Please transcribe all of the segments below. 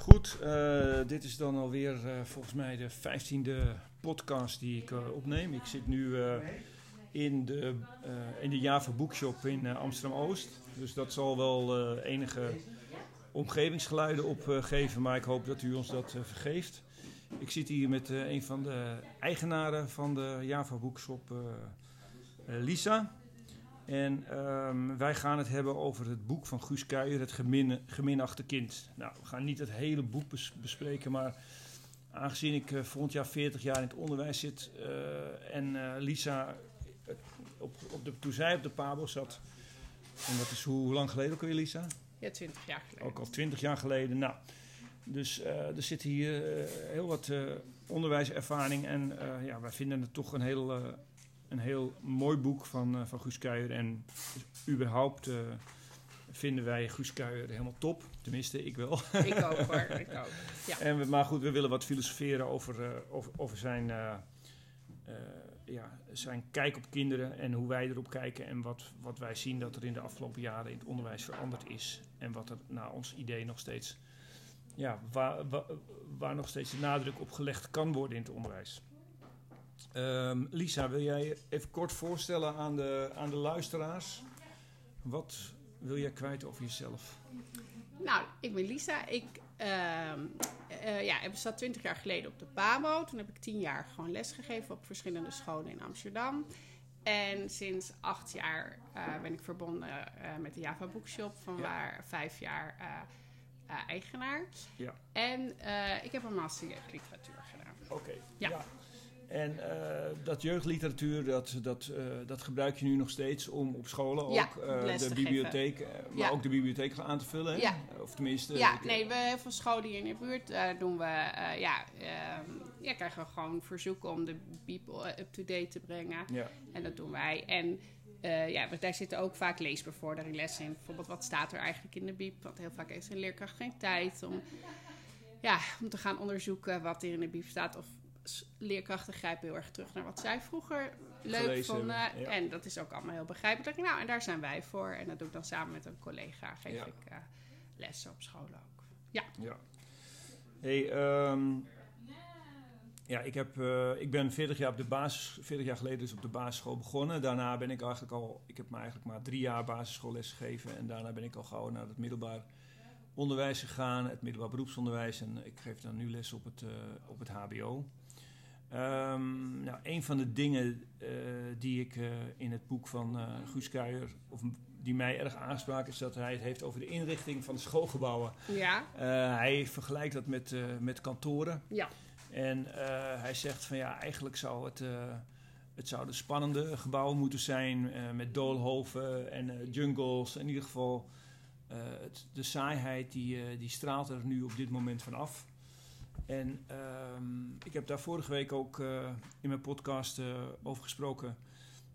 Goed, eh, dit is dan alweer eh volgens mij de vijftiende podcast die ik eh, opneem. Ik zit nu in de, in de Java Bookshop in Amsterdam-Oost. Dus dat zal wel enige omgevingsgeluiden opgeven, maar ik hoop dat u ons dat vergeeft. Ik zit hier met een van de eigenaren van de Java Bookshop, Lisa. En ehm, wij gaan het hebben over het boek van Guus Kuijer, Het gemin, Geminachte Kind. Nou, we gaan niet het hele boek bes- bespreken, maar aangezien ik eh, volgend jaar 40 jaar in het onderwijs zit eh, en eh, Lisa, op, op de, toen zij op de Pabo zat, en dat is hoe, hoe lang geleden ook weer Lisa? Ja, 20 jaar geleden. Ook al 20 jaar geleden. Nou, dus er zit hier heel wat onderwijservaring. En ja, wij vinden het toch een heel, een heel mooi boek van, eh, van Guus Kuijer. En überhaupt eh, vinden wij Guus Kuijer helemaal top. Tenminste, ik wel. Ik ook hoor, ik ook. Ja. En we, maar goed, we willen wat filosoferen over, eh, over, over zijn, ja, zijn kijk op kinderen en hoe wij erop kijken. En wat, wat wij zien dat er in de afgelopen jaren in het onderwijs veranderd is. En wat er naar ons idee nog steeds, ja, waar, waar, waar nog steeds de nadruk op gelegd kan worden in het onderwijs. Ehm, Lisa, wil jij even kort voorstellen aan de, aan de luisteraars? Wat wil jij kwijt over jezelf? Nou, ik ben Lisa. Ik ehm, eh, ja, ik zat 20 jaar geleden op de PABO. Toen heb ik 10 jaar gewoon lesgegeven op verschillende scholen in Amsterdam. En sinds acht jaar eh, ben ik verbonden eh, met de Java Bookshop, van Ja. waar vijf jaar eigenaar. Ja. En ik heb een master jeugdliteratuur gedaan. Oké. Ja. En eh, dat jeugdliteratuur, dat, dat, eh, dat gebruik je nu nog steeds om op scholen ook Ja, eh, les de bibliotheek, maar Ja. ook de bibliotheek aan te vullen. hè? Ja. Of tenminste. Ja, ik- nee, we hebben heel veel scholen hier in de buurt. doen we, ja, ehm, ja, krijgen we gewoon verzoeken om de eh, up-to-date te brengen. Ja, En dat doen wij. En ja, daar zitten ook vaak leesbevordering lessen in. Bijvoorbeeld, wat staat er eigenlijk in de Bib? Want heel vaak heeft een leerkracht geen tijd om, ja, om te gaan onderzoeken wat er in de Bib staat. Of leerkrachten grijpen heel erg terug naar wat zij vroeger leuk Gelezen vonden. ja. En dat is ook allemaal heel begrijpelijk. Nou, en daar zijn wij voor. En dat doe ik dan samen met een collega. Geef Ja. ik eh, lessen op school ook. ja. Hey, ehm, ja, ik, heb, eh, ik ben 40 jaar, op de basis, 40 jaar geleden dus op de basisschool begonnen. Daarna ben ik eigenlijk al, ik heb maar eigenlijk maar drie jaar basisschoolles gegeven. En daarna ben ik al gauw naar het middelbaar onderwijs gegaan, het middelbaar beroepsonderwijs. En ik geef dan nu les op het, eh, op het HBO. Ehm, nou, een van de dingen eh, die ik eh, in het boek van eh Guus Kuijer, of die mij erg aansprak, is dat hij het heeft over de inrichting van de schoolgebouwen. Ja, hij vergelijkt dat met, met kantoren. ja. En hij zegt van ja, eigenlijk zou het, het zouden spannende gebouwen moeten zijn met doolhoven en jungles. In ieder geval, het, de saaiheid die, die straalt er nu op dit moment van af. En ehm, ik heb daar vorige week ook eh, in mijn podcast eh, over gesproken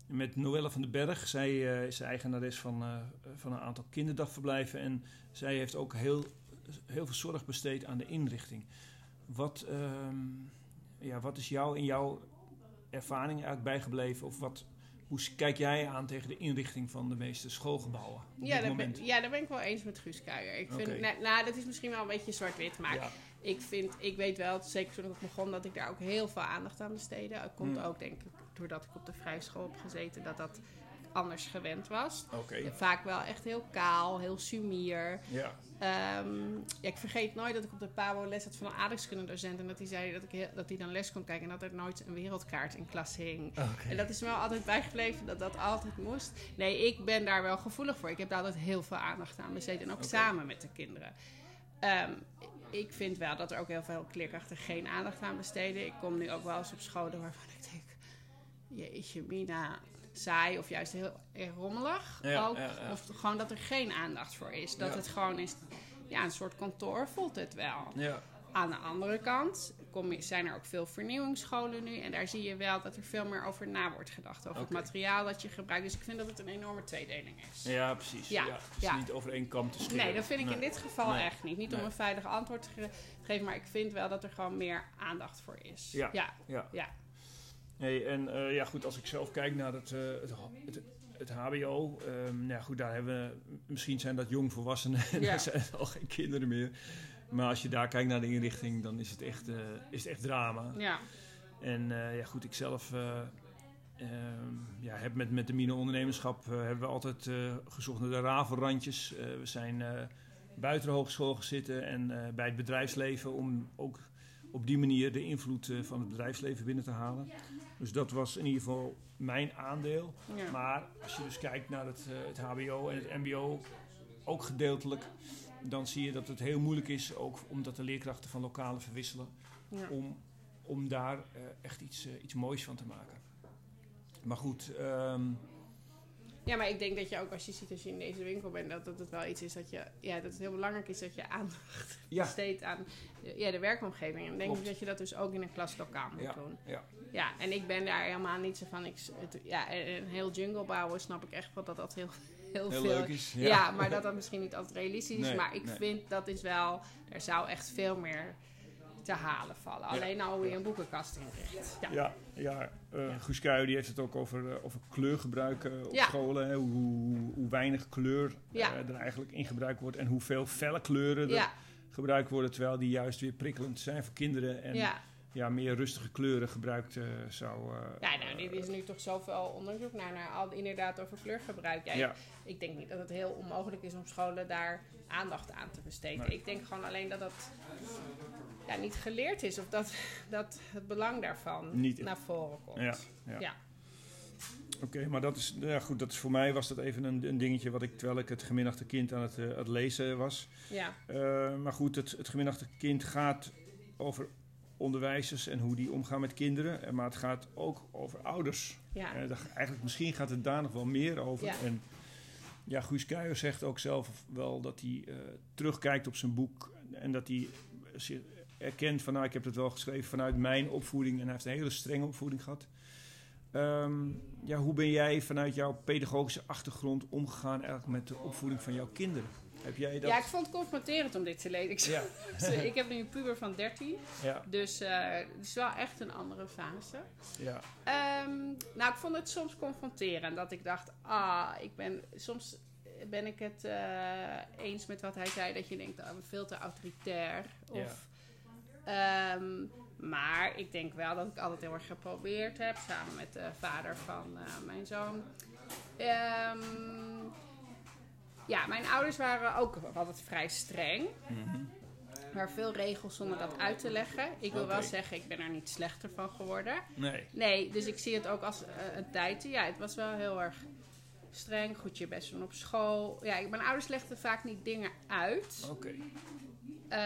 met Noelle van den Berg. Zij eh, is de eigenares van, van een aantal kinderdagverblijven. En zij heeft ook heel, heel veel zorg besteed aan de inrichting. Wat, ehm, ja, wat is jou in jouw ervaring eigenlijk bijgebleven? Of wat, hoe kijk jij aan tegen de inrichting van de meeste schoolgebouwen op Ja dit daar, moment? ben, ja, daar ben ik wel eens met Guus Kuijer. Ik vind, nou, nou, dat is misschien wel een beetje zwart-wit, maar Ja, ik vind, ik weet wel, zeker toen ik begon, dat ik daar ook heel veel aandacht aan besteedde. Het komt Hmm. ook, denk ik, doordat ik op de vrije school heb gezeten, dat dat anders gewend was. Vaak wel echt heel kaal, heel sumier. Ja, Ehm, ja, ik vergeet nooit dat ik op de PABO les had van een aardrijkskundedocent. En dat hij zei dat, ik heel- dat hij dan les kon kijken en dat er nooit een wereldkaart in klas hing. En dat is me wel altijd bijgebleven dat dat altijd moest. Nee, ik ben daar wel gevoelig voor. Ik heb daar altijd heel veel aandacht aan besteed. En ook samen met de kinderen. Ehm, ik vind wel dat er ook heel veel leerkrachten geen aandacht aan besteden. Ik kom nu ook wel eens op scholen waarvan ik denk... Jeetje, Mina, saai of juist heel rommelig. Ja, ook. ja, ja. Of gewoon dat er geen aandacht voor is. Dat het gewoon is... Ja, een soort kantoor voelt het wel. Ja, Aan de andere kant kom zijn er ook veel vernieuwingsscholen nu. En daar zie je wel dat er veel meer over na wordt gedacht. Over het materiaal dat je gebruikt. Dus ik vind dat het een enorme tweedeling is. ja, precies. Ja, Ja, Het is ja. niet over één kam te scheren. Nee, dat vind ik in dit geval Nee. echt niet. Niet om een veilig antwoord te ge- geven. Maar ik vind wel dat er gewoon meer aandacht voor is. Ja. ja. Ja. Ja. Hey, en eh, ja, goed, als ik zelf kijk naar het, eh, het, het, het HBO, ehm, nou goed, daar hebben we, misschien zijn dat jongvolwassenen en Ja. zijn al geen kinderen meer. Maar als je daar kijkt naar de inrichting, dan is het echt, eh, is het echt drama. Ja. En eh, ja, goed, ik zelf eh, ehm, ja, heb met, met de mine-ondernemerschap hebben we altijd gezocht naar de ravelrandjes. We zijn buiten de hogeschool gezitten en bij het bedrijfsleven om ook op die manier de invloed van het bedrijfsleven binnen te halen. Dus dat was in ieder geval mijn aandeel. ja. Maar als je dus kijkt naar het, het HBO en het MBO, ook gedeeltelijk, dan zie je dat het heel moeilijk is, ook omdat de leerkrachten van lokalen verwisselen, Ja. om, om daar eh, echt iets, eh, iets moois van te maken. Maar goed, ehm, Ja, maar ik denk dat je ook als je ziet als je in deze winkel bent, dat, dat het wel iets is dat je, ja, dat het heel belangrijk is dat je aandacht ja, besteedt aan de, ja, de werkomgeving. En ik denk Klopt. dat je dat dus ook in een klaslokaal moet Ja. doen. ja, Ja, en ik ben daar helemaal niet zo van. Ik, het, ja, een heel jungle bouwen snap ik echt wel dat dat heel, heel, heel veel leuk is. Ja. maar dat dat misschien niet altijd realistisch is. Nee, maar ik nee. vind dat is wel, er zou echt veel meer te halen vallen. Alleen al hoe je een boekenkast inricht. Ja. Ja, ja eh Guus die heeft het ook over, eh, over kleurgebruik eh, op Ja. scholen. Hè, hoe, hoe, hoe weinig kleur eh, Ja. er eigenlijk in gebruikt wordt en hoeveel felle kleuren er gebruikt worden, terwijl die juist weer prikkelend zijn voor kinderen en ja. meer rustige kleuren gebruikt eh, zou. eh, ja, nou, dit is nu toch zoveel onderzoek naar, naar al, inderdaad over kleurgebruik. Ja, ja, Ik denk niet dat het heel onmogelijk is om scholen daar aandacht aan te besteden. Nee. Ik denk gewoon alleen dat dat ja, niet geleerd is of dat, dat het belang daarvan Niet- naar voren komt. ja, ja. Ja. Oké, maar dat is, ja, goed, dat is voor mij was dat even een, een dingetje wat ik, terwijl ik het geminachte kind aan het, eh, aan het lezen was. Ja. Maar goed, het, het kind gaat over onderwijzers en hoe die omgaan met kinderen. Eh, Maar het gaat ook over ouders. Ja. Eh, eigenlijk, misschien gaat het daar nog wel meer over. Ja. En ja, Guus Kuijer zegt ook zelf wel dat hij eh, terugkijkt op zijn boek. En dat hij zich erkent van, nou, ik heb het wel geschreven vanuit mijn opvoeding. En hij heeft een hele strenge opvoeding gehad. Ehm, ja, hoe ben jij vanuit jouw pedagogische achtergrond omgegaan eigenlijk met de opvoeding van jouw kinderen? Heb jij dat? ja, ik vond het confronterend om dit te lezen. Ik, ja, ik heb nu een puber van 13, ja, dus eh, het is wel echt een andere fase. ja, Ehm, nou, ik vond het soms confronterend. Dat ik dacht, ah, ik ben... Soms ben ik het eh, eens met wat hij zei. Dat je denkt, ah, veel te autoritair. Of, ehm, maar ik denk wel dat ik altijd heel erg geprobeerd heb. Samen met de vader van eh, mijn zoon. Ehm, ja, mijn ouders waren ook altijd vrij streng. Mhm. Maar veel regels zonder dat uit te leggen. Ik wil wel zeggen, ik ben er niet slechter van geworden. Nee. Nee, dus ik zie het ook als eh, een tijd. Ja, het was wel heel erg streng. Goed je best doen op school. Ja, mijn ouders legden vaak niet dingen uit. Oké. Eh,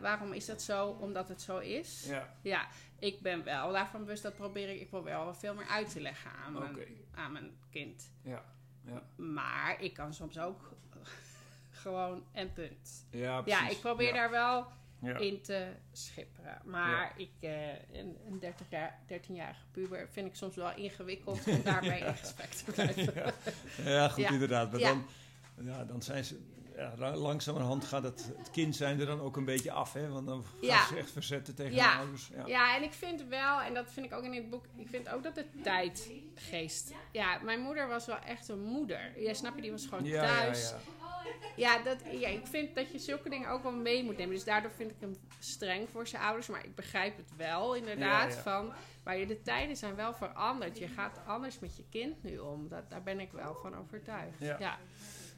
waarom is dat zo? Omdat het zo is. Ja. Ja, ik ben wel daarvan bewust dat probeer ik. Ik probeer wel veel meer uit te leggen aan mijn, aan mijn kind. Ja. Ja. Maar ik kan soms ook gewoon en punt. Ja, Ja, precies. ik probeer Ja. daar wel Ja. in te schipperen. Maar ik, eh, een, een 30 jaar, 13-jarige puber vind ik soms wel ingewikkeld om daarmee in gesprek te blijven. ja. ja, goed Ja. inderdaad. Maar Ja. dan, ja, dan zijn ze... Ja, la- langzamerhand gaat het, het kind zijn er dan ook een beetje af, hè? Want dan Ja. ze echt verzetten tegen Ja. de ouders. Ja. Ja, en ik vind wel, en dat vind ik ook in dit boek, ik vind ook dat de tijdgeest. Ja, mijn moeder was wel echt een moeder. Ja, snap je, die was gewoon thuis. ja. Ja, dat, ja, ik vind dat je zulke dingen ook wel mee moet nemen. Dus daardoor vind ik hem streng voor zijn ouders. Maar ik begrijp het wel, inderdaad. Ja, ja. Van, maar de tijden zijn wel veranderd. Je gaat anders met je kind nu om. Dat, daar ben ik wel van overtuigd. Ja. Ja.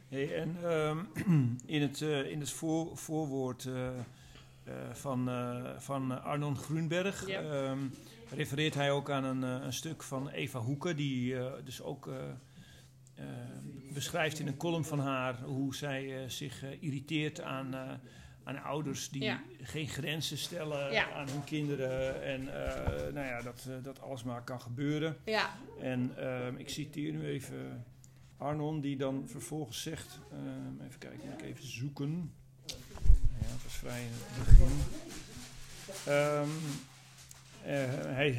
Hey, en ehm, in het, eh, in het voor, voorwoord eh, eh, van, van Arnon Grunberg Ja. ehm, refereert hij ook aan een, een stuk van Eva Hoeken, die dus ook beschrijft in een column van haar hoe zij zich irriteert aan, aan ouders die Ja. geen grenzen stellen Ja. aan hun kinderen en nou ja, dat, dat alles maar kan gebeuren. ja. En ehm, ik citeer nu even Arnon, die dan vervolgens zegt: ehm, even kijken, moet ik even zoeken. Ja, het was vrij in het begin. Hij,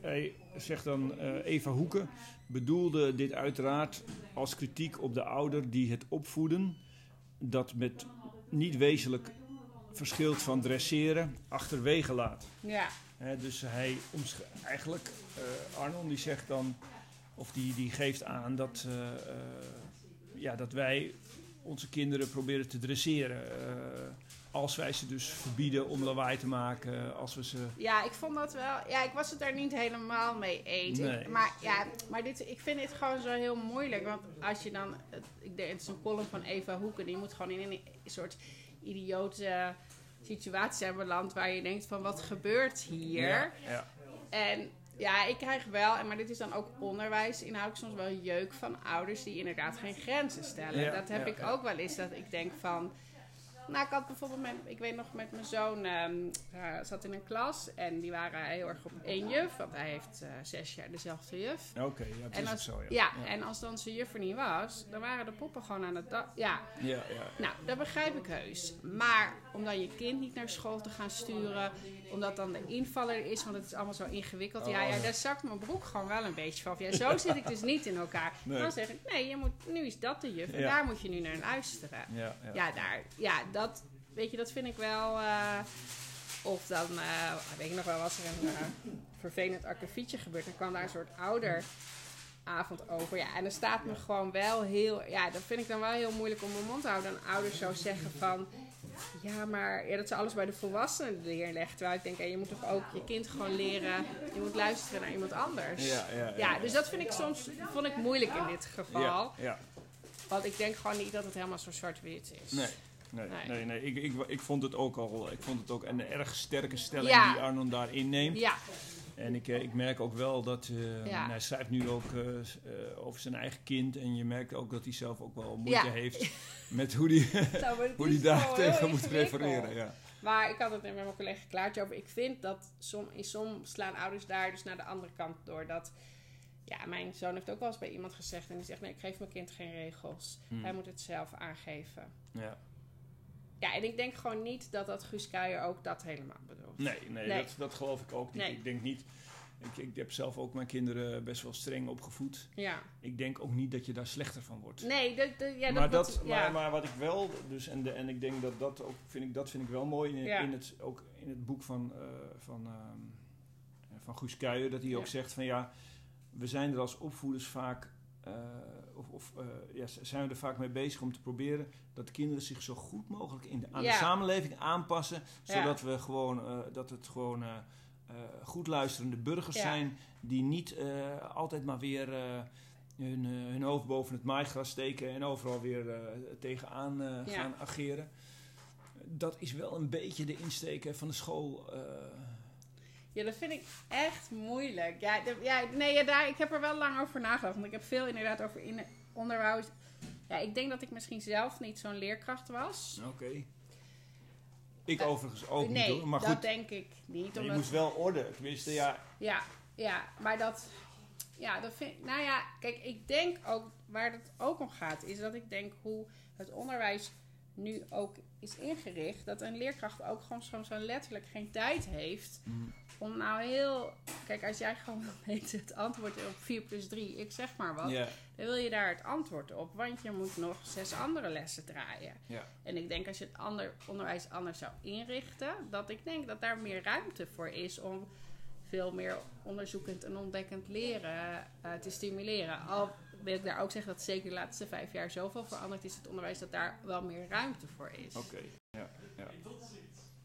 hij, zegt dan: eh, Eva Hoeken bedoelde dit uiteraard als kritiek op de ouder die het opvoeden, dat met niet wezenlijk verschilt van dresseren, achterwege laat. ja. Dus hij eigenlijk, eh, Arnon die zegt dan, of die, die geeft aan dat, eh, eh, ja, dat wij onze kinderen proberen te dresseren. Eh, als wij ze dus verbieden om lawaai te maken, als we ze... Ja, ik vond dat wel... Ja, ik was het daar niet helemaal mee eens. Nee. Ik- maar ja, maar dit, ik vind dit gewoon zo heel moeilijk. Want als je dan... Ik denk, het is een column van Eva Hoeken. Die moet gewoon in een soort idiote situatie zijn beland... waar je denkt van, wat gebeurt hier? Ja, ja. En ja, ik krijg wel, maar dit is dan ook onderwijs, inhoudelijk soms wel jeuk van ouders die inderdaad geen grenzen stellen. Ja, dat heb ja, ik ook wel eens, dat ik denk van... Nou, ik had bijvoorbeeld, met, ik weet nog met mijn zoon, hij zat in een klas en die waren heel erg op één juf, want hij heeft eh, zes jaar dezelfde juf. Oké, ja, En is zo, ja. ja, en als dan zijn juf er niet was, dan waren de poppen gewoon aan het. Ja, Ja, ja. nou, dat begrijp ik heus. Maar om dan je kind niet naar school te gaan sturen, omdat dan de invaller er is, want het is allemaal zo ingewikkeld. ja, Oh, ja, ja. daar zakt mijn broek gewoon wel een beetje van. Ja, zo zit ik dus niet in elkaar. Nee. Dan zeg ik, nee, je moet, nu is dat de juf en Ja. daar moet je nu naar luisteren. Ja, ja. Ja, daar, ja, dat, weet je, dat vind ik wel. eh, of dan, eh, weet ik nog wel, was er een eh, vervelend akkefietje gebeurd. Dan kwam daar een soort ouderavond over. Ja, en er staat me gewoon wel heel. Ja, dat vind ik dan wel heel moeilijk om mijn mond te houden. Dan ouders zo zeggen van. Ja, maar ja, dat ze alles bij de volwassenen neerleggen. Terwijl ik denk, hé, je moet toch ook je kind gewoon leren. Je moet luisteren naar iemand anders. Ja, ja, ja, dus dat vind ik soms vond ik moeilijk in dit geval. Ja. Want ik denk gewoon niet dat het helemaal zo zwart-wit is. Nee. Nee, Nee. nee, nee. Ik, ik, ik vond het ook al, ik vond het ook een erg sterke stelling die Arnon daar inneemt. Ja, En ik, eh, ik merk ook wel dat eh, Ja. hij schrijft nu ook eh, over zijn eigen kind. En je merkt ook dat hij zelf ook wel moeite Ja. heeft met hoe Nou, het hoe die daar tegen moet refereren. Ja. Maar ik had het met mijn collega Klaartje over. Ik vind dat som, in soms slaan ouders daar dus naar de andere kant door. Dat, ja, mijn zoon heeft ook wel eens bij iemand gezegd. En die zegt, nee, ik geef mijn kind geen regels. Hmm. Hij moet het zelf aangeven. Ja. Ja, en ik denk gewoon niet dat dat Guus Kuijer ook dat helemaal bedoelt. Nee, nee, Nee. Dat, dat geloof ik ook niet. Nee. Ik denk niet. Ik, ik heb zelf ook mijn kinderen best wel streng opgevoed. Ja. Ik denk ook niet dat je daar slechter van wordt. Nee, ja, maar, dat, dat, dat- maar, ja. maar wat ik wel, dus en, de, en ik denk dat dat ook, vind ik, dat vind ik wel mooi in, Ja. in het, ook in het boek van, eh, van, ehm, van Guus Kuijer, dat hij ook zegt van ja, we zijn er als opvoeders vaak, eh, of, of eh, ja, zijn we er vaak mee bezig om te proberen dat de kinderen zich zo goed mogelijk in de, aan Ja. de samenleving aanpassen, zodat we gewoon, eh, dat het gewoon goed luisterende burgers zijn die niet altijd maar weer hun, hun hoofd boven het maaigras steken en overal weer tegenaan gaan ageren. Dat is wel een beetje de insteek van de school. Ja, dat vind ik echt moeilijk. Ja, de- ja nee, ja, daar, ik heb er wel lang over nagedacht. Want ik heb veel inderdaad over in onderwijs. Ja, ik denk dat ik misschien zelf niet zo'n leerkracht was. Oké. Ik Eh, overigens ook nee, niet hoor. Maar dat goed, denk ik niet. je Omdat, moest wel orde. Tenminste, ja. ja, ja, maar dat... Ja, dat vind Nou ja, kijk, ik denk ook... Waar het ook om gaat, is dat ik denk hoe het onderwijs nu ook is ingericht. Dat een leerkracht ook gewoon soms zo letterlijk geen tijd heeft Mm, om nou heel... Kijk, als jij gewoon weet het antwoord op 4 plus 3, ik zeg maar wat. Dan wil je daar het antwoord op, want je moet nog zes andere lessen draaien. En ik denk als je het ander, onderwijs anders zou inrichten, dat ik denk dat daar meer ruimte voor is om veel meer onderzoekend en ontdekkend leren eh, te stimuleren. Al wil ik daar ook zeggen dat zeker de laatste vijf jaar zoveel veranderd is het onderwijs dat daar wel meer ruimte voor is. Oké. Ja, ja.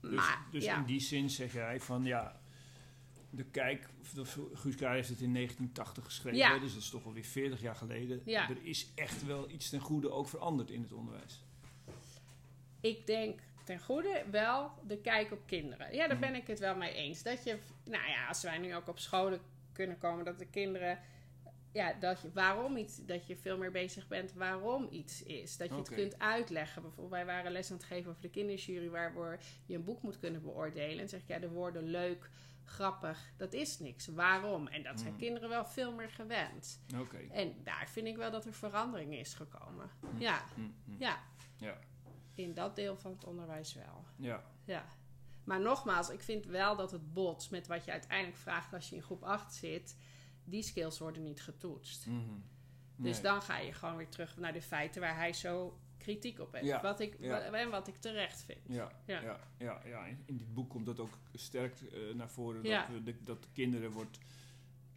Dus, Maar, dus ja. in die zin zeg jij van ja. De kijk, Guus heeft het in 1980 geschreven, Ja. dus dat is toch alweer 40 jaar geleden. Ja. Er is echt wel iets ten goede ook veranderd in het onderwijs. Ik denk ten goede wel de kijk op kinderen. Ja, daar Mhm. ben ik het wel mee eens. Dat je, nou ja, als wij nu ook op scholen kunnen komen, dat de kinderen, ja, dat je waarom iets, dat je veel meer bezig bent waarom iets is. Dat je het kunt uitleggen. Bijvoorbeeld, wij waren les aan het geven over de kinderjury, waarvoor je een boek moet kunnen beoordelen. En dan zeg ik, ja, de woorden leuk, grappig, dat is niks. Waarom? En dat zijn Mhm. kinderen wel veel meer gewend. En daar vind ik wel dat er verandering is gekomen. Mhm. Ja, Mm, mm. ja. Ja. In dat deel van het onderwijs wel. Ja. Ja. Maar nogmaals, ik vind wel dat het bots met wat je uiteindelijk vraagt als je in groep 8 zit, die skills worden niet getoetst. Mhm. Dus Nee. dan ga je gewoon weer terug naar de feiten waar hij zo kritiek op heeft. Ja, Wat ik, ja. en wat ik terecht vind. Ja, ja. Ja. Ja, ja, In, in dit boek komt dat ook sterk eh, naar voren. Dat, we de, dat de kinderen wordt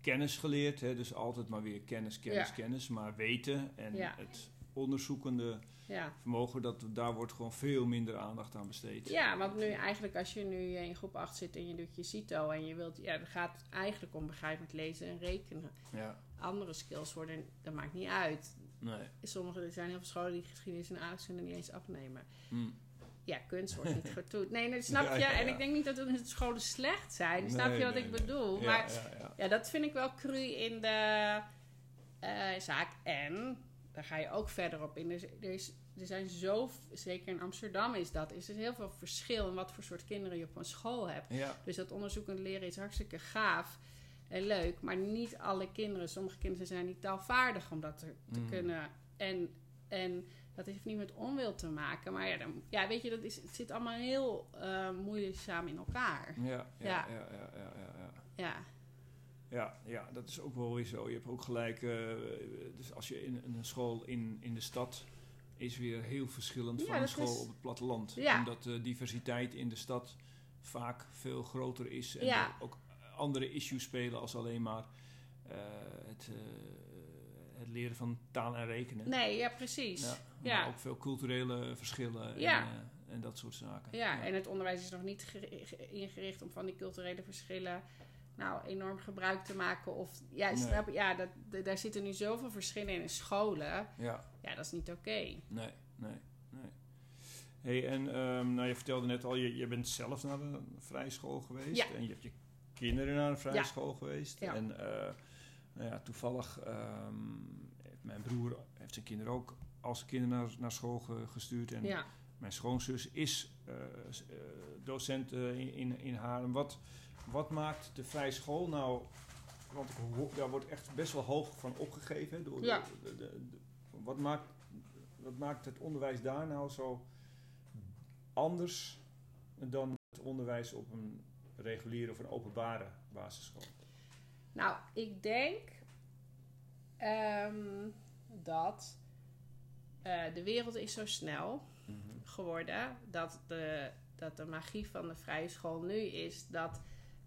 kennis geleerd. Hè, dus altijd maar weer kennis, kennis, kennis. Maar weten en het onderzoekende Ja. vermogen, dat, daar wordt gewoon veel minder aandacht aan besteed. ja, want nu eigenlijk als je nu in groep 8 zit en je doet je CITO en je wilt... Ja, het gaat eigenlijk om begrijpend lezen en rekenen. Ja, Andere skills worden, dat maakt niet uit. nee. Sommige, er zijn heel veel scholen die geschiedenis en aardrijkskunde niet eens afnemen. Hm. Ja, kunst wordt niet getoet. Nee, nee, snap je? ja, En ik denk niet dat de scholen slecht zijn. snap je wat nee, ik bedoel? Ja, Maar ja, ja. ja, dat vind ik wel cru in de eh, zaak. En daar ga je ook verder op in. Er, er, is, er zijn zo, zeker in Amsterdam is dat, is er heel veel verschil in wat voor soort kinderen je op een school hebt. Ja, Dus dat onderzoekend leren is hartstikke gaaf en leuk. Maar niet alle kinderen, sommige kinderen zijn niet taalvaardig om dat te, te Mm. kunnen. En, en dat heeft niet met onwil te maken. Maar ja, dan, ja weet je, dat is, het zit allemaal heel eh, moeilijk samen in elkaar. ja, ja, Ja. ja, ja, ja, ja, ja. Ja, Ja, dat is ook wel weer zo. Je hebt ook gelijk, eh, dus als je in, in een school in, in de stad is weer heel verschillend Ja, van een school is- op het platteland. Ja. Omdat de diversiteit in de stad vaak veel groter is en Ja. ook andere issues spelen als alleen maar eh, het, eh, het leren van taal en rekenen. nee, ja, precies. Ja, maar ook veel culturele verschillen en, en dat soort zaken. Ja, en het onderwijs is nog niet geri- ge- ingericht om van die culturele verschillen nou enorm gebruik te maken. Of ja, Nee. snap ja dat, daar zitten nu zoveel verschillen in in scholen. ja. Ja, dat is niet oké. Nee, nee, nee. Hey, en ehm, nou, je vertelde net al, je, je bent zelf naar een vrije school geweest. Ja. En je hebt je kinderen naar een vrije Ja. school geweest. Ja. En eh, nou ja, toevallig, ehm, heeft mijn broer heeft zijn kinderen ook als kinderen naar, naar school ge- gestuurd. En Ja. mijn schoonzus is eh, eh, docent in, in, in Haarlem. Wat, wat maakt de vrije school nou... Want ik daar wordt echt best wel hoog van opgegeven. Door de- Ja. de, de, de- wat, maakt, wat maakt het onderwijs daar nou zo anders dan het onderwijs op een reguliere of een openbare basisschool? Nou, ik denk ehm, dat eh, de wereld is zo snel geworden dat de, dat de magie van de vrije school nu is dat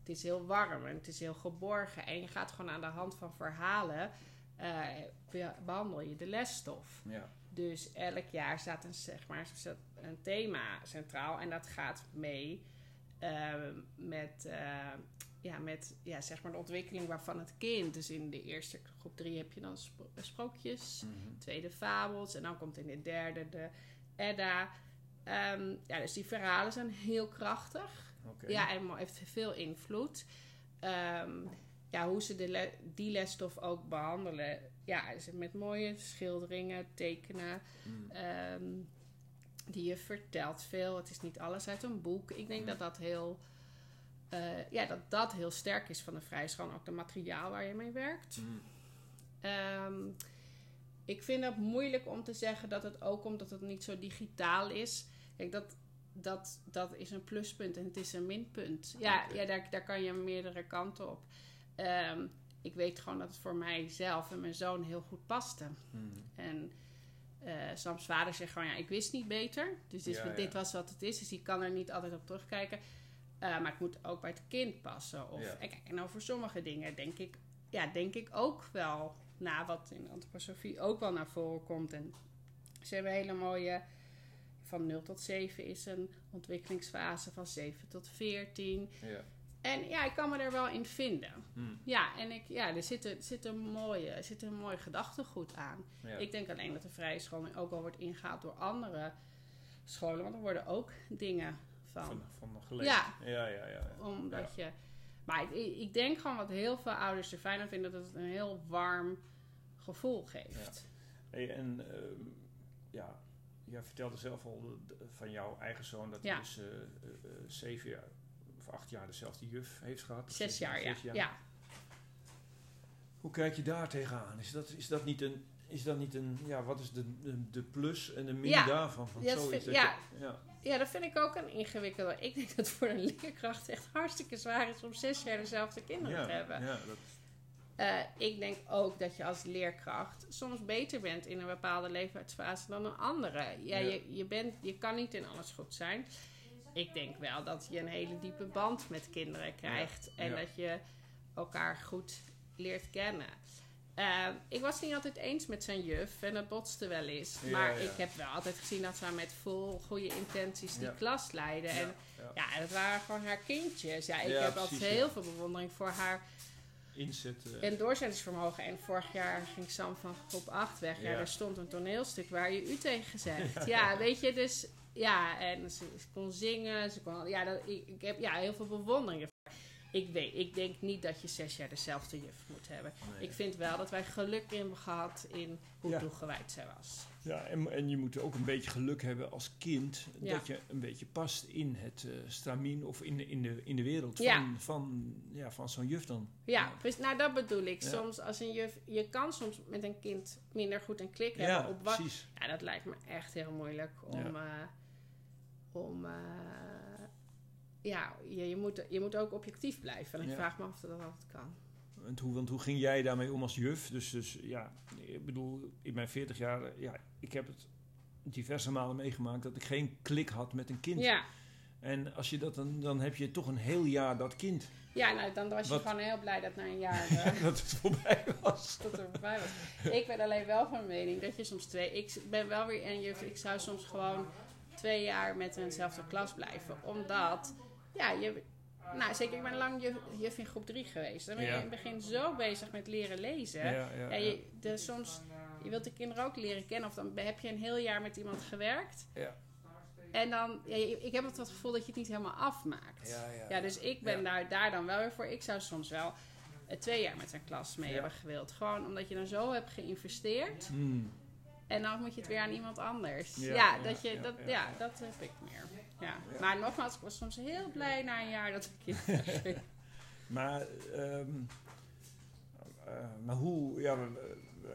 het is heel warm en het is heel geborgen en je gaat gewoon aan de hand van verhalen eh, be- behandel je de lesstof. Ja. Dus elk jaar staat een, zeg maar, een thema centraal en dat gaat mee eh, met, eh, ja, met ja, zeg maar de ontwikkeling waarvan het kind. Dus in de eerste groep drie heb je dan spro- sprookjes, tweede fabels en dan komt in de derde de Edda. Ehm, ja, dus die verhalen zijn heel krachtig. Ja, en heeft veel invloed. Ehm, ja, hoe ze de le- die lesstof ook behandelen. Ja, is het met mooie schilderingen, tekenen. Mm. ehm, die je vertelt veel. Het is niet alles uit een boek. Ik denk dat dat heel, eh, ja, dat dat heel sterk is van de. En Ook de materiaal waar je mee werkt. Mm. Ehm, ik vind het moeilijk om te zeggen dat het ook omdat het niet zo digitaal is. Kijk, dat, dat, dat is een pluspunt en het is een minpunt. Ja, ja daar, daar kan je meerdere kanten op. Ehm, ik weet gewoon dat het voor mijzelf en mijn zoon heel goed paste. Mm. En eh Sam's vader zegt gewoon, ja, ik wist niet beter. Dus dit, Ja, ja. dit was wat het is. Dus die kan er niet altijd op terugkijken. Eh, maar het moet ook bij het kind passen. Of, Ja. en, kijk, en over sommige dingen denk ik, ja, denk ik ook wel na wat in antroposofie ook wel naar voren komt. En ze hebben hele mooie, van 0 tot 7 is een ontwikkelingsfase, van 7 tot 14. Ja. En ja, ik kan me er wel in vinden. Mm. Ja, en ik, ja, er zit, er, zit, een mooie, er zit een mooi gedachtegoed aan. Ja. Ik denk alleen dat de vrije school nu ook wel wordt ingehaald door andere scholen. Want er worden ook dingen van. Van, van geleerd. Ja. Ja, ja, ja. ja. Omdat je... Maar ik, ik denk gewoon wat heel veel ouders er fijn aan vinden... dat het een heel warm gevoel geeft. En ehm, ja, jij vertelde zelf al de- van jouw eigen zoon dat Ja. hij dus eh, eh, eh, zeven jaar of acht jaar dezelfde juf heeft gehad. Zes jaar, ja. Hoe kijk je daar tegenaan? Is dat, is dat niet een, is dat niet een, ja, wat is de, de, de plus en de min Ja. daarvan? Van Ja, dat zoiets vind- ja. je- ja. Ja, dat vind ik ook een ingewikkelde. Ik denk dat het voor een leerkracht echt hartstikke zwaar is... om zes jaar dezelfde kinderen Ja, te hebben. ja, dat, Eh, ik denk ook dat je als leerkracht soms beter bent in een bepaalde leeftijdsfase dan een andere. Ja, Ja. Je, je, bent, je kan niet in alles goed zijn. Ik denk wel dat je een hele diepe band met kinderen krijgt. En dat je elkaar goed leert kennen. Eh, ik was niet altijd eens met zijn juf en dat botste wel eens. Maar ik heb wel altijd gezien dat ze met vol goede intenties die klas leidde. En ja. dat waren gewoon haar kindjes. Ja, ik heb altijd heel veel bewondering voor haar Inzet. eh, en doorzettingsvermogen. En vorig jaar ging Sam van groep 8 weg. Ja, er stond een toneelstuk waar je u tegen zegt. Ja, weet je, dus ja, en ze, ze kon zingen. Ze kon, ja, dat, ik, ik heb ja, heel veel bewondering ervoor. Ik, weet, ik denk niet dat je zes jaar dezelfde juf moet hebben. nee. Ik vind wel dat wij geluk hebben gehad in hoe Ja. toegewijd zij was. Ja, en, en je moet ook een beetje geluk hebben als kind Ja. dat je een beetje past in het eh stramien of in de, in de, in de wereld van, Ja. van, ja, van zo'n juf dan. Ja, dus, nou dat bedoel ik. Soms als een juf, je kan soms met een kind minder goed een klik hebben op wat. precies. Ja, dat lijkt me echt heel moeilijk om. eh, om eh, ja, je, je, moet, je moet ook objectief blijven. En ik Ja. vraag me af of dat altijd kan. Want hoe, want hoe ging jij daarmee om als juf? Dus, dus ja, ik bedoel, in mijn 40 jaar, eh, ja, ik heb het diverse malen meegemaakt dat ik geen klik had met een kind. Ja, En als je dat dan, dan heb je toch een heel jaar dat kind ja nou, dan was je Wat- gewoon heel blij dat na een jaar eh, dat het voorbij was. dat er voorbij was. Ik ben alleen wel van mening dat je soms twee... Ik ben wel weer een juf, ik zou soms gewoon twee jaar met eenzelfde klas blijven. Omdat, ja, je... Nou, zeker, ik ben lang juf, juf in groep 3 geweest. Dan ben je in het begin zo bezig met leren lezen. Ja, je, de, soms, je wilt de kinderen ook leren kennen. Of dan heb je een heel jaar met iemand gewerkt. Ja. En dan, ja, ik heb het wat gevoel dat je het niet helemaal afmaakt. Ja, ja. Ja, dus ik ben Ja. daar, daar dan wel weer voor. Ik zou soms wel eh, twee jaar met een klas mee hebben gewild. Gewoon omdat je dan zo hebt geïnvesteerd. Hmm. En dan moet je het weer aan iemand anders. Ja, dat, je, dat, ja. ja, dat heb ik meer. Ja. Maar nogmaals, ik was soms heel blij na een jaar dat ik kind. Maar, ehm, eh, maar hoe, ja,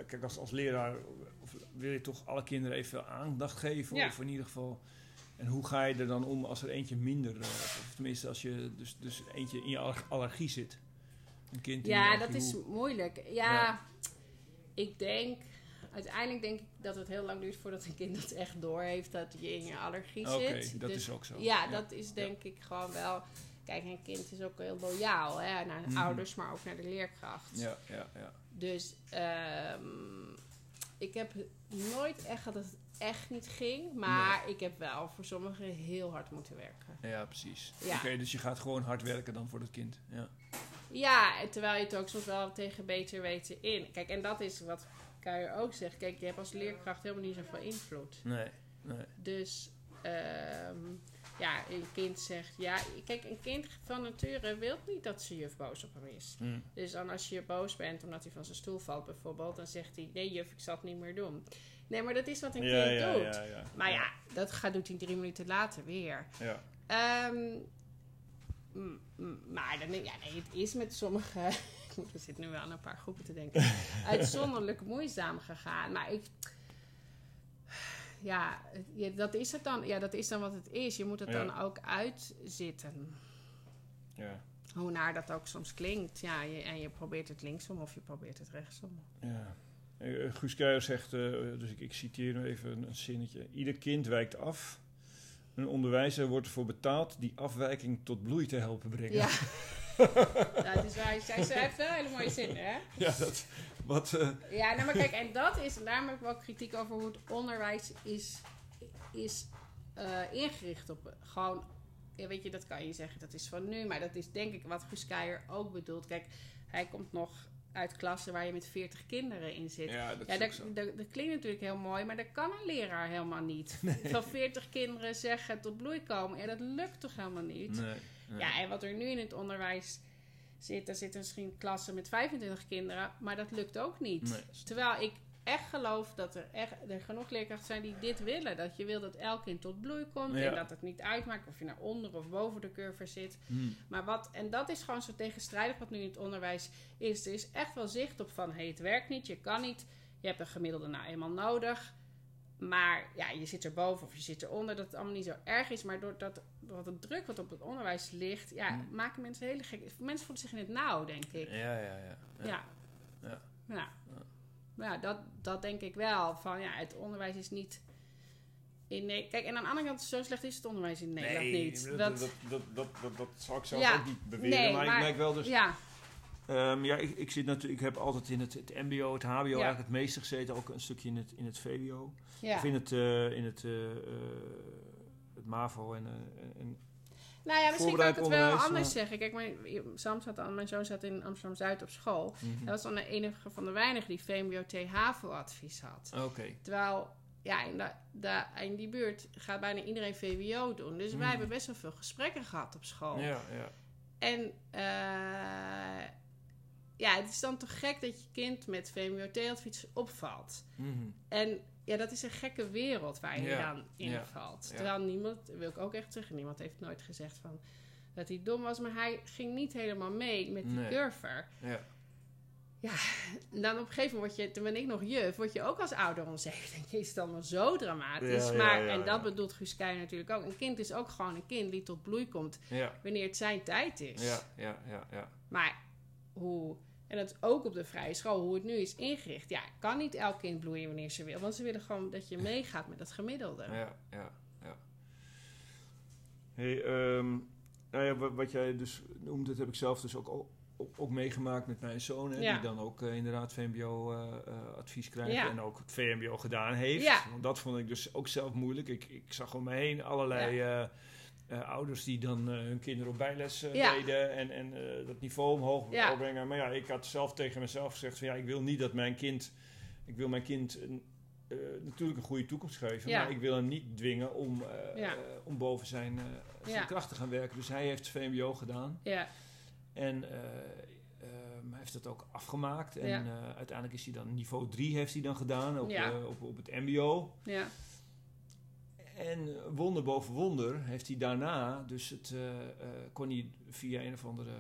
kijk, als, als leraar of wil je toch alle kinderen even aandacht geven? Ja. Of in ieder geval, en hoe ga je er dan om als er eentje minder, eh, of tenminste als je dus, dus eentje in je aller- allergie zit? Een kind in je Ja, dat is moeilijk. Ja, Ja. ik denk... Uiteindelijk denk ik dat het heel lang duurt voordat een kind het echt door heeft dat je in je allergie Oké, zit. dat Dus is ook zo. Ja, dat is denk ik gewoon wel... Kijk, een kind is ook heel loyaal hè, naar de Mhm. ouders, maar ook naar de leerkracht. Ja, ja, ja. Dus ehm, ik heb nooit echt dat het echt niet ging. Maar ik heb wel voor sommigen heel hard moeten werken. Ja, precies. Ja. Oké, dus je gaat gewoon hard werken dan voor dat kind. Ja. Ja, en terwijl je het ook soms wel tegen beter weten in. Kijk, en dat is wat Kuijer ook zegt. Kijk, je hebt als leerkracht helemaal niet zoveel invloed. Nee, nee. Dus ehm, ja, een kind zegt... Ja, kijk, een kind van nature wil niet dat zijn juf boos op hem is. Hm. Dus dan als je boos bent omdat hij van zijn stoel valt bijvoorbeeld... dan zegt hij, nee juf, ik zal het niet meer doen. Nee, maar dat is wat een Ja, kind ja, doet. ja, ja. Maar ja, dat gaat, doet hij drie minuten later weer. Ja. Ehm, m- m- maar dan, ja, nee, het is met sommige... ik zit nu wel aan een paar groepen te denken. uitzonderlijk moeizaam gegaan. Maar ik... Ja, dat is het dan. Ja, dat is dan wat het is. Je moet het Ja. dan ook uitzitten. Ja. Hoe naar dat ook soms klinkt. Ja, je, en je probeert het linksom of je probeert het rechtsom. Ja. Eh, Guus Kuijer zegt, eh, dus ik, ik citeer nu even een, een zinnetje. Ieder kind wijkt af. Een onderwijzer wordt ervoor betaald die afwijking tot bloei te helpen brengen. Ja. het is waar. Heeft wel hele mooie zinnen, hè? Ja, dat... Wat... eh, Ja, nou maar kijk, en dat is, en daarom heb ik wel kritiek over hoe het onderwijs is, is eh, ingericht op gewoon, ja, weet je, dat kan je zeggen, dat is van nu, maar dat is denk ik wat Guus Keijer ook bedoelt. Kijk, hij komt nog uit klassen waar je met 40 kinderen in zit. ja, dat Ja, dat klinkt natuurlijk heel mooi, maar dat kan een leraar helemaal niet. Van 40 kinderen zeggen tot bloei komen. Ja, dat lukt toch helemaal niet? Nee, Ja, en wat er nu in het onderwijs zit, er zitten misschien klassen met 25 kinderen, maar dat lukt ook niet. Nee. Terwijl ik echt geloof dat er, echt, er genoeg leerkrachten zijn die dit willen. Dat je wil dat elk kind tot bloei komt Ja. en dat het niet uitmaakt of je naar onder of boven de curve zit. Hm. Maar wat, en dat is gewoon zo tegenstrijdig wat nu in het onderwijs is. Er is echt wel zicht op van, hey, het werkt niet, je kan niet. Je hebt een gemiddelde nou eenmaal nodig. Maar ja, je zit erboven of je zit eronder, dat het allemaal niet zo erg is. Maar doordat door de druk wat op het onderwijs ligt, ja, Hm. maken mensen hele gekke... Mensen voelen zich in het nauw, denk ik. Ja, ja, ja. Ja. Ja. Ja. Ja. Maar ja, dat, dat denk ik wel. Van ja, het onderwijs is niet. In, Kijk, en aan de andere kant, zo slecht is het onderwijs in Nederland niet. dat, Dat- dat, dat, dat, dat, dat zou ik zelf ook niet beweren. nee, maar, maar- ik merk wel dus... ja, Ehm, ja, ik, ik, zit natuurlijk, ik heb altijd in het, het MBO, het HBO eigenlijk het meeste gezeten. Ook een stukje in het, in het VWO. Of in het, eh, in het, eh, eh, het MAVO en, eh, en Nou ja, misschien kan ik het wel anders maar- zeggen. Kijk, mijn, Sam zat mijn zoon zat in Amsterdam-Zuid op school. Mhm. Dat was dan de enige van de weinigen die VMBO-T-HAVO-advies had. Oké. Terwijl, ja, in, in die buurt gaat bijna iedereen VWO doen. Dus Mhm. wij hebben best wel veel gesprekken gehad op school. Ja, ja. En eh, ja, het is dan toch gek dat je kind met VMBO-T-advies opvalt. Mhm. En ja, dat is een gekke wereld waar je Ja, dan in ja, valt. ja. Terwijl niemand, wil ik ook echt zeggen, niemand heeft nooit gezegd van dat hij dom was, maar hij ging niet helemaal mee met die Nee. curver. Ja. En dan op een gegeven moment word je, toen ben ik nog juf, word je ook als ouder onzeker. Denk je, is het allemaal zo dramatisch? Ja, ja, maar, ja, en dat ja. bedoelt Guus natuurlijk ook. Een kind is ook gewoon een kind die tot bloei komt Ja. wanneer het zijn tijd is. Ja, ja, ja, ja. Maar hoe, en dat is ook op de vrije school, hoe het nu is ingericht. Ja, kan niet elk kind bloeien wanneer ze wil. Want ze willen gewoon dat je meegaat met dat gemiddelde. Ja, ja, ja. Hey, ehm, nou ja, wat, wat jij dus noemt, dat heb ik zelf dus ook, ook, ook meegemaakt met mijn zoon. Hè, Ja. Die dan ook eh, inderdaad VMBO-advies krijgt Ja. en ook het VMBO gedaan heeft. Want dat vond ik dus ook zelf moeilijk. Ik, ik zag om me heen allerlei eh, eh, ouders die dan eh, hun kinderen op bijles Ja. deden en, en dat niveau omhoog Ja. opbrengen. Maar ja, ik had zelf tegen mezelf gezegd van ja, ik wil niet dat mijn kind... Ik wil mijn kind natuurlijk een goede toekomst geven, Ja. maar ik wil hem niet dwingen om, om boven zijn, zijn kracht te gaan werken. Dus hij heeft VMBO gedaan Ja, en eh, ehm, hij heeft het ook afgemaakt. En uiteindelijk is hij dan niveau 3 heeft hij dan gedaan op, op, op het MBO. ja, En wonder boven wonder heeft hij daarna, dus het, eh, eh, kon hij via een of andere eh,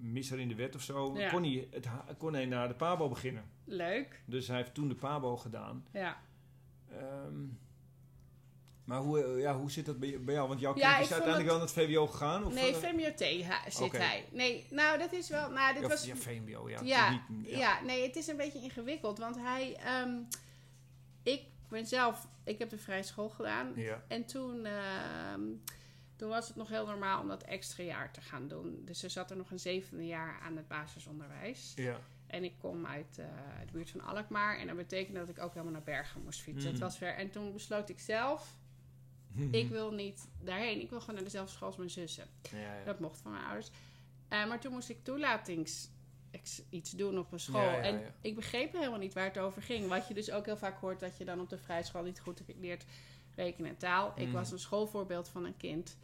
misser in de wet of zo, Ja. kon, hij het, kon hij naar de PABO beginnen. leuk. Dus hij heeft toen de PABO gedaan. Ja. Ehm, maar hoe, ja, hoe zit dat bij, jou? Want jouw kind is uiteindelijk wel naar het VWO gegaan? Of, Nee, VMBO-T ha- zit hij. Nee, nou, dat is wel... Nou, dit ja, was... ja, VMBO, ja. Ja, niet- ja. nee, het is een beetje ingewikkeld. Want hij... ehm, ik ben zelf... Ik heb de vrije school gedaan. Ja. En toen... ehm, toen was het nog heel normaal om dat extra jaar te gaan doen. Dus er zat er nog een zevende jaar aan het basisonderwijs. Ja. En ik kom uit eh, de buurt van Alkmaar. En dat betekende dat ik ook helemaal naar Bergen moest fietsen. Het was ver. En toen besloot ik zelf... Ik wil niet daarheen. Ik wil gewoon naar dezelfde school als mijn zussen. Ja. Dat mocht van mijn ouders. Eh, maar toen moest ik toelatings iets doen op een school. Ja, ja, en ik begreep helemaal niet waar het over ging. Wat je dus ook heel vaak hoort, dat je dan op de vrije school niet goed leert rekenen en taal. Ik Mm. was een schoolvoorbeeld van een kind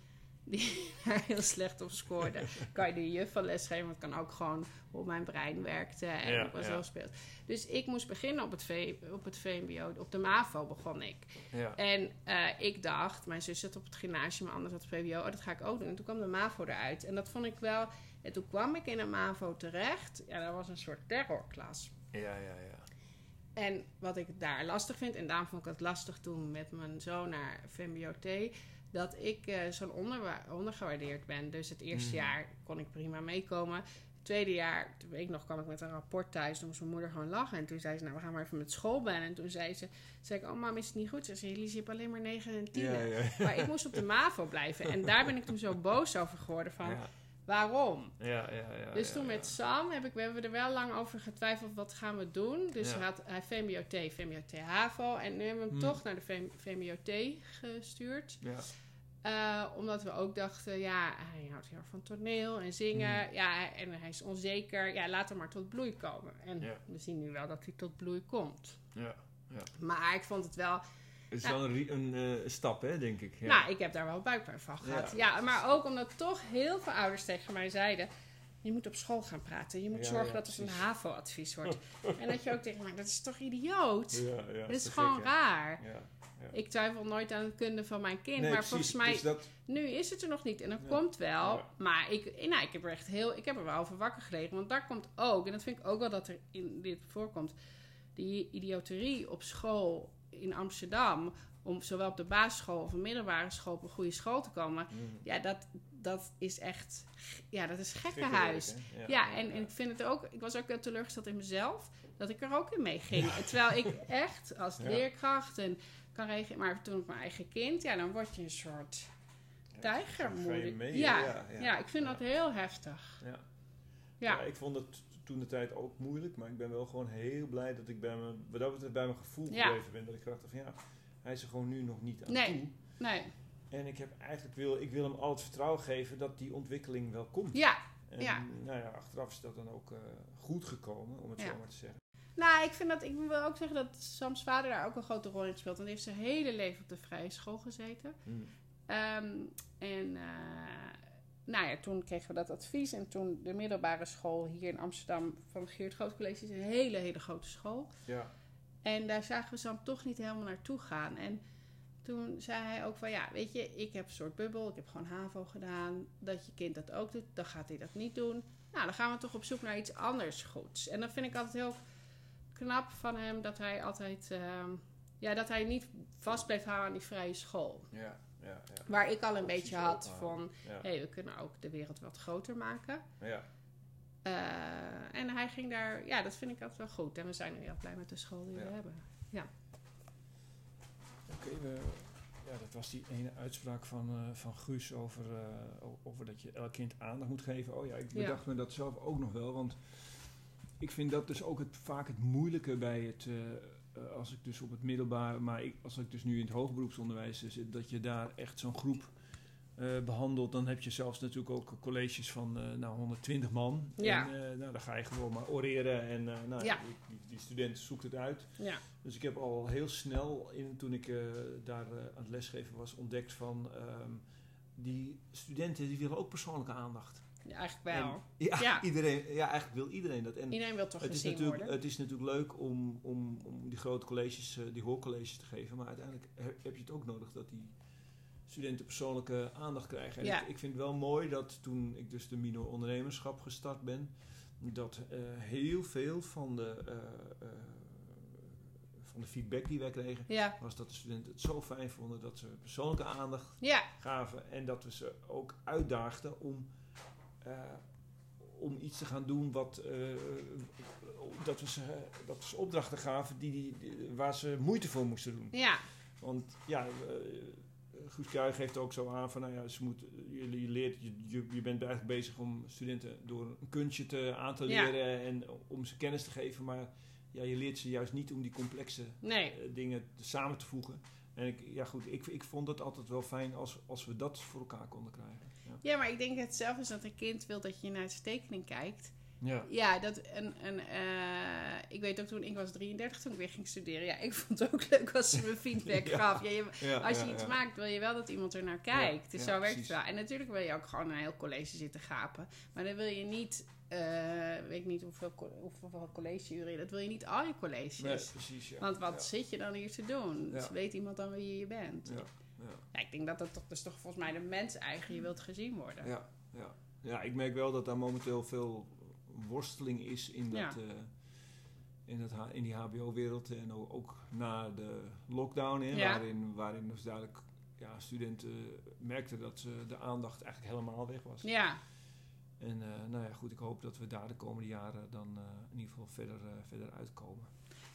die daar heel slecht op scoorde. kan je de juf van les geven, want het kan ook gewoon hoe mijn brein werkte. En Ja, was ja. heel speels. Dus ik moest beginnen op het, v, op het VMBO. Op de MAVO begon ik. ja. En eh, ik dacht, mijn zus zat op het gymnasium, mijn ander zat op het VWO, oh, dat ga ik ook doen. En toen kwam de MAVO eruit. En dat vond ik wel. En toen kwam ik in een MAVO terecht. Ja, dat was een soort terrorklas. Ja, ja, ja. En wat ik daar lastig vind, en daarom vond ik het lastig toen met mijn zoon naar VMBO-T, dat ik eh, zo'n onderwa- ondergewaardeerd ben. Dus het eerste Mhm. jaar kon ik prima meekomen. Het tweede jaar, toen weet ik nog, kwam ik met een rapport thuis. Toen moest mijn moeder gewoon lachen. En toen zei ze, nou, we gaan maar even met school bellen. En toen zei ze, zei ik, oh mam, is het niet goed? Ze zei, Elise, je hebt alleen maar 9 en 10. Ja, ja, Maar ik moest op de MAVO blijven. En daar ben ik toen zo boos over geworden van, ja. Waarom? Ja, ja, ja, Dus ja, toen ja. met Sam heb ik, we hebben er wel lang over getwijfeld, wat gaan we doen? Dus Ja. hij had hij VMBO-T, VMBO-T HAVO. En nu hebben we hem Hmm. toch naar de VM VMBO-T gestuurd. Ja. Eh, omdat we ook dachten, ja, hij houdt heel erg van toneel en zingen. Hmm. Ja, en hij is onzeker. Ja, laat hem maar tot bloei komen. En Ja. we zien nu wel dat hij tot bloei komt. ja. Maar ik vond het wel... Het is wel een, eh, stap, hè, denk ik. Ja. Nou, ik heb daar wel buikpijn van gehad. Ja. Maar ook omdat toch heel veel ouders tegen mij zeiden... je moet op school gaan praten. Je moet zorgen dat het een. HAVO-advies wordt. en dat je ook denkt, maar dat is toch idioot? ja, ja, dat is gewoon raar. Ja. Ik twijfel nooit aan het kunde van mijn kind. Nee, maar precies, volgens mij, dus dat, nu is het er nog niet. En dat Ja. komt wel. Ja. Maar ik, nou, ik heb er echt heel... Ik heb er wel over wakker gelegen. Want daar komt ook... En dat vind ik ook wel dat er in dit voorkomt. Die idioterie op school in Amsterdam... om zowel op de basisschool of een middelbare school... op een goede school te komen... mm, Ja, dat, dat is echt... Ja, dat is gekkenhuis. hè. Ja, en, en ik vind het ook... Ik was ook heel teleurgesteld in mezelf... dat ik er ook in mee ging. Terwijl ik echt als Ja. leerkracht... en kan reageren... Maar toen op mijn eigen kind... Ja, dan word je een soort Ja, tijgermoeder. ja, ja, Ja, ja. ik vind dat heel heftig. Ja. Ja. ik vond het toen de tijd ook moeilijk, maar ik ben wel gewoon heel blij dat ik bij me, wat dat betreft bij mijn gevoel gebleven ben. Dat ik dacht van ja, hij is er gewoon nu nog niet aan nee. toe. Nee. En ik heb eigenlijk wil, ik wil hem al het vertrouwen geven dat die ontwikkeling wel komt. Ja. En Ja. nou ja, achteraf is dat dan ook eh, goed gekomen, om het Ja. zo maar te zeggen. Nou, ik vind dat, ik wil ook zeggen dat Sams vader daar ook een grote rol in speelt. Want hij heeft zijn hele leven op de vrije school gezeten. Mm. Ehm, en eh, nou ja, toen kregen we dat advies. En toen de middelbare school hier in Amsterdam van Geert Groot College is een hele, hele grote school. Ja. En daar zagen we Sam toch niet helemaal naartoe gaan. En toen zei hij ook van ja, weet je, ik heb een soort bubbel. Ik heb gewoon HAVO gedaan. Dat je kind dat ook doet, dan gaat hij dat niet doen. Nou, dan gaan we toch op zoek naar iets anders goeds. En dan vind ik altijd heel knap van hem dat hij altijd... ehm, ja, dat hij niet vast bleef houden aan die vrije school. Ja, ja, ja. Waar ik al een Opties beetje had openhouden. van... Ja, hé, hey, we kunnen ook de wereld wat groter maken. ja. Eh, en hij ging daar... Ja, dat vind ik altijd wel goed. En we zijn heel blij met de school die Ja. we hebben. Oké, we- ja, dat was die ene uitspraak van, eh, van Guus over, eh, over dat je elk kind aandacht moet geven. Oh ja, ik Ja. bedacht me dat zelf ook nog wel, want ik vind dat dus ook het, vaak het moeilijke bij het, eh, eh, als ik dus op het middelbaar, maar ik, als ik dus nu in het hoger beroepsonderwijs zit, dat je daar echt zo'n groep eh, behandelt. Dan heb je zelfs natuurlijk ook colleges van eh, nou, 120 man. Ja. En nou, dan ga je gewoon maar oreren en nou, Ja. die, student zoekt het uit. Ja, Dus ik heb al heel snel, in, toen ik daar aan het lesgeven was, ontdekt van... ehm, die studenten die willen ook persoonlijke aandacht. Ja eigenlijk wel. En, ja, Ja. Iedereen, ja, eigenlijk wil iedereen dat. En Iedereen wil toch het is, natuurlijk, worden. het is natuurlijk leuk om, om, om die grote colleges, eh, die hoorcolleges te geven. Maar uiteindelijk he- heb je het ook nodig dat die studenten persoonlijke aandacht krijgen. En Ja. ik, ik vind het wel mooi dat toen ik dus de minor ondernemerschap gestart ben... dat eh, heel veel van de, eh, van de feedback die wij kregen... Ja, was dat de studenten het zo fijn vonden dat ze persoonlijke aandacht gaven en dat we ze ook uitdaagden om, om iets te gaan doen wat, eh, dat, we ze, dat we ze opdrachten gaven die, die, waar ze moeite voor moesten doen. ja, Want ja, uh, Guus Kuij geeft ook zo aan van, nou ja, ze moet, je, je leert, je, je, je bent eigenlijk bezig om studenten door een kunstje te, aan te Ja. leren en om ze kennis te geven, maar ja, je leert ze juist niet om die complexe nee. eh, dingen samen te voegen. En ik, ja goed, ik, ik vond het altijd wel fijn als, als we dat voor elkaar konden krijgen. Ja. Maar ik denk hetzelfde is dat een kind wil dat je naar zijn tekening kijkt. Ja. Ja, dat en, en eh, ik weet ook toen ik was 33 toen ik weer ging studeren. Ja, ik vond het ook leuk als ze me feedback Ja. gaf. Ja, je, Ja, als je iets maakt, wil je wel dat iemand er naar kijkt. dus zo werkt het wel. En natuurlijk wil je ook gewoon een heel college zitten gapen. Maar dan wil je niet, eh, weet ik niet hoeveel, hoeveel collegeuren, dat wil je niet al je colleges. Nee, precies. Want wat zit je dan hier te doen? Dus weet iemand dan wie je bent? Ja, ik denk dat dat toch, dat is toch volgens mij de mens eigen. Je wilt gezien worden. ja, ja. ja, ik merk wel dat daar momenteel veel worsteling is in, dat, eh, in, H- in die HBO-wereld. En ook, na de lockdown, hè, waarin, waarin dus duidelijk ja, studenten merkten dat ze de aandacht eigenlijk helemaal weg was. Ja, En eh, nou ja, goed, ik hoop dat we daar de komende jaren dan eh, in ieder geval verder, verder uitkomen.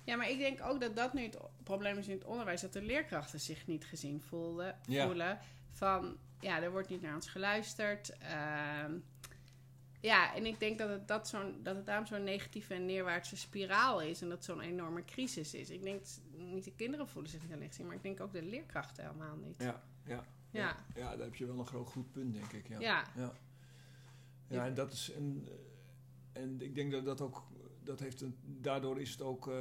Ja, maar ik denk ook dat dat nu het probleem is in het onderwijs. Dat de leerkrachten zich niet gezien voelden, Ja. voelen. Van, ja, er wordt niet naar ons geluisterd. Ehm, ja, en ik denk dat het, dat zo'n, dat het daarom zo'n negatieve en neerwaartse spiraal is. En dat zo'n enorme crisis is. Ik denk, niet de kinderen voelen zich niet alleen gezien. Maar ik denk ook de leerkrachten helemaal niet. Ja, ja. Ja. Ja, daar heb je wel een groot goed punt, denk ik. Ja, Ja. ja. Ja, en dat is. En, en ik denk dat dat ook. Dat heeft een, daardoor is het ook. eh,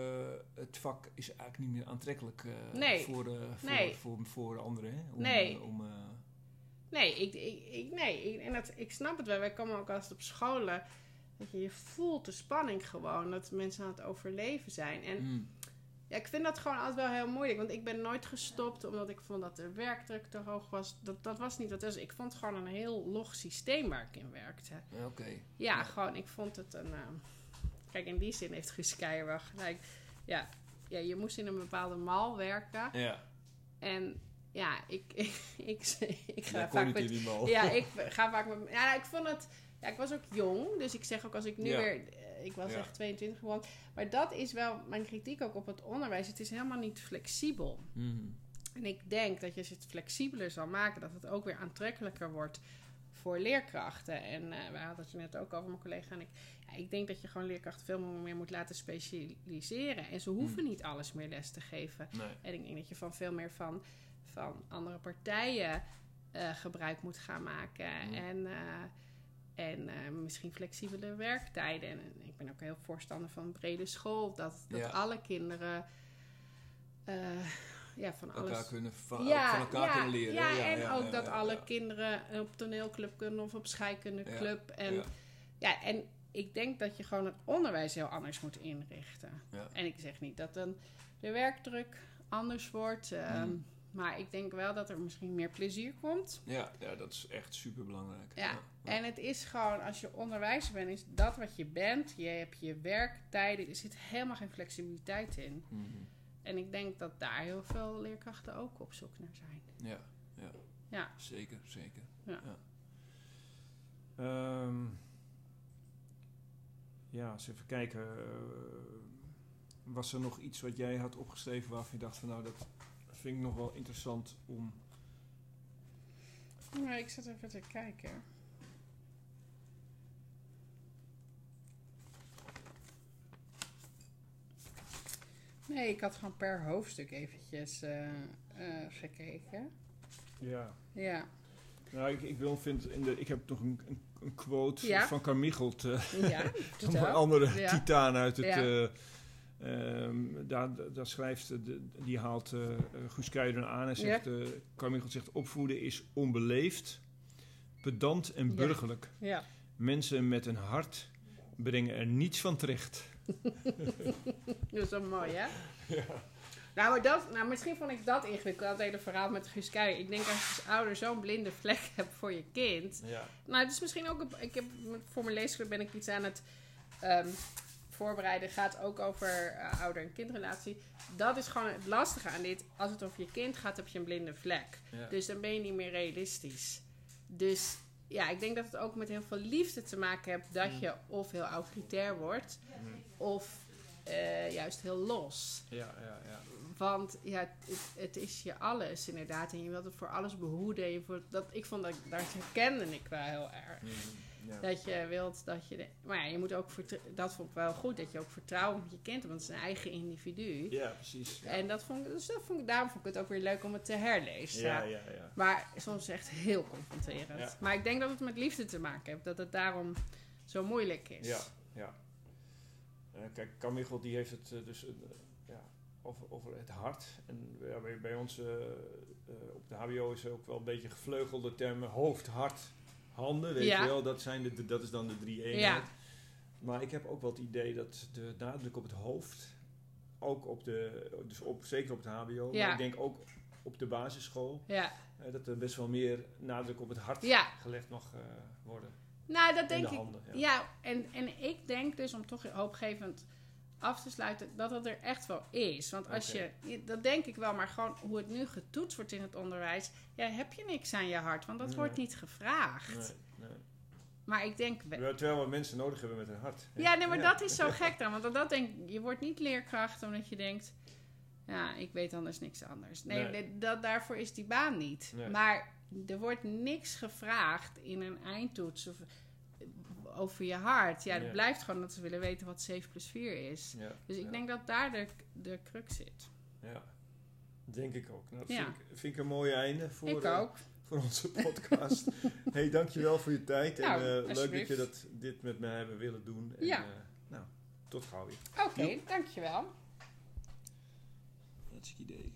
het vak is eigenlijk niet meer aantrekkelijk eh, Nee. voor, eh, voor, Nee. voor, voor, anderen. Hè? Om, Nee. om, Nee, ik, ik, ik, nee ik, en dat, ik snap het wel. Wij komen ook altijd op scholen. Dat je, je voelt de spanning gewoon. Dat mensen aan het overleven zijn. En mm, Ja, ik vind dat gewoon altijd wel heel moeilijk. Want ik ben nooit gestopt omdat ik vond dat de werkdruk te hoog was. Dat, dat was niet wat het is. Ik vond het gewoon een heel log systeem waar ik in werkte. ja, Oké. Ja, gewoon, ik vond het een... Kijk, in die zin heeft Guus Keijer gelijk. Ja, ja, je moest in een bepaalde mal werken. Ja, En ja, ik, ik, ik, ik ga vaak met ja, ik ga vaak met. Ja, ik vond het. Ja, ik was ook jong, dus ik zeg ook als ik nu Ja. weer. eh, Ik was Ja. echt 22 geworden. Maar dat is wel mijn kritiek ook op het onderwijs. Het is helemaal niet flexibel. Mhm. En ik denk dat je het flexibeler zal maken, dat het ook weer aantrekkelijker wordt voor leerkrachten. En eh, we hadden het net ook over, mijn collega en ik. Ja, ik denk dat je gewoon leerkrachten veel meer moet laten specialiseren. En ze hoeven Hmm. niet alles meer les te geven. Nee. En ik denk dat je van veel meer van, van andere partijen eh, gebruik moet gaan maken. Mm. En, eh, en eh, misschien flexibele werktijden. En, ik ben ook heel voorstander van een brede school. Dat, dat Ja. alle kinderen ja, van alles... Elkaar kunnen va- van elkaar kunnen leren. Ja, Ja, en ja, ook ja, dat ja, alle ja. kinderen op toneelclub kunnen of op scheikundeclub. En, Ja. ja, en ik denk dat je gewoon het onderwijs heel anders moet inrichten. Ja. En ik zeg niet dat dan de werkdruk anders wordt. ehm, Mm. Maar ik denk wel dat er misschien meer plezier komt. Ja, ja, dat is echt super belangrijk. Ja, En het is gewoon, als je onderwijzer bent, is dat wat je bent. Je hebt je werktijden. Er zit helemaal geen flexibiliteit in. Mhm. En ik denk dat daar heel veel leerkrachten ook op zoek naar zijn. ja, ja. Ja. Zeker, zeker. Ja. Ja, Ehm, ja eens even kijken. eh, was er nog iets wat jij had opgeschreven waarvan je dacht van nou dat vind ik nog wel interessant om... Nou, ik zat even te kijken. Nee, ik had gewoon per hoofdstuk eventjes eh, eh, gekeken. Ja. Ja. Nou, ik, ik, wil, vind in de, ik heb nog een, een, een quote Ja. van Carmichelt, eh, Ja, een vertel. andere Ja. titaan uit het... Ja. eh, ehm, daar, daar schrijft, de, die haalt Guus Kuijden aan en zegt... eh Carmichelt zegt, opvoeden is onbeleefd, pedant en Ja. burgerlijk. Ja. Mensen met een hart brengen er niets van terecht. Dat is wel mooi, hè? Nou, maar dat, nou, misschien vond ik dat ingewikkeld, dat hele verhaal met Guus Kuijer. Ik denk als je als ouder zo'n blinde vlek hebt voor je kind... Ja. Nou, het is misschien ook... Ik heb, voor mijn leesclub ben ik iets aan het ehm, voorbereiden. gaat ook over eh, ouder- en kindrelatie. Dat is gewoon het lastige aan dit. Als het over je kind gaat, heb je een blinde vlek. Ja. Dus dan ben je niet meer realistisch. Dus ja, ik denk dat het ook met heel veel liefde te maken heeft... dat je of heel autoritair wordt... of eh, juist heel los. Ja, ja, ja. Want ja, het, het is je alles inderdaad. En je wilt het voor alles behoeden. Je dat, ik vond dat, daar herkende ik wel heel erg. Ja. Dat je wilt dat je... de- maar ja, je moet ook... Dat vond ik wel goed. Dat je ook vertrouwen met je kind hebt. Want het is een eigen individu. ja, precies. Ja. En dat vond ik... Dus dat vond ik, daarom vond ik het ook weer leuk om het te herlezen. ja, ja, ja. Maar soms echt heel confronterend. Ja. Maar ik denk dat het met liefde te maken heeft. Dat het daarom zo moeilijk is. Ja, ja. Eh, kijk, Carmichael die heeft het eh, dus eh, ja, over, over het hart. En ja, bij, bij ons eh, eh, op de HBO is er ook wel een beetje gevleugelde termen hoofd, hart, handen. Weet Ja. je wel, dat, zijn de, dat is dan de drie eenheid. Ja. Maar ik heb ook wel het idee dat de nadruk op het hoofd, ook op de, dus op, zeker op het HBO, Ja. maar ik denk ook op de basisschool, Ja. eh, dat er best wel meer nadruk op het hart Ja. gelegd mag worden. Nou, dat En denk de ik. handen, ja. Ja, en, en ik denk dus om toch hoopgevend af te sluiten dat het er echt wel is. Want als je, dat denk ik wel, maar gewoon hoe het nu getoetst wordt in het onderwijs, ja, heb je niks aan je hart, want dat Nee. wordt niet gevraagd. Nee, nee. Maar ik denk, we- Terwijl- we mensen nodig hebben met een hart. hè? ja, nee, maar dat is zo gek dan, want dat denk, je wordt niet leerkracht omdat je denkt, ja, ik weet anders niks anders. Nee, Nee. nee, dat, daarvoor is die baan niet. Nee. Maar er wordt niks gevraagd in een eindtoets of over je hart. Ja, het Ja. blijft gewoon dat ze willen weten wat 7 plus 4 is. Ja, Dus ik ja, denk dat daar de, de crux zit. Ja, denk ik ook. Nou, dat Ja. vind, ik, vind ik een mooi einde voor, ik eh, ook. voor onze podcast. hey, dankjewel voor je tijd. Nou, en eh, leuk dat je dat, dit met mij hebben willen doen. En, Ja. eh, nou, tot gauw weer. Oké, dankjewel. Hartstikke idee.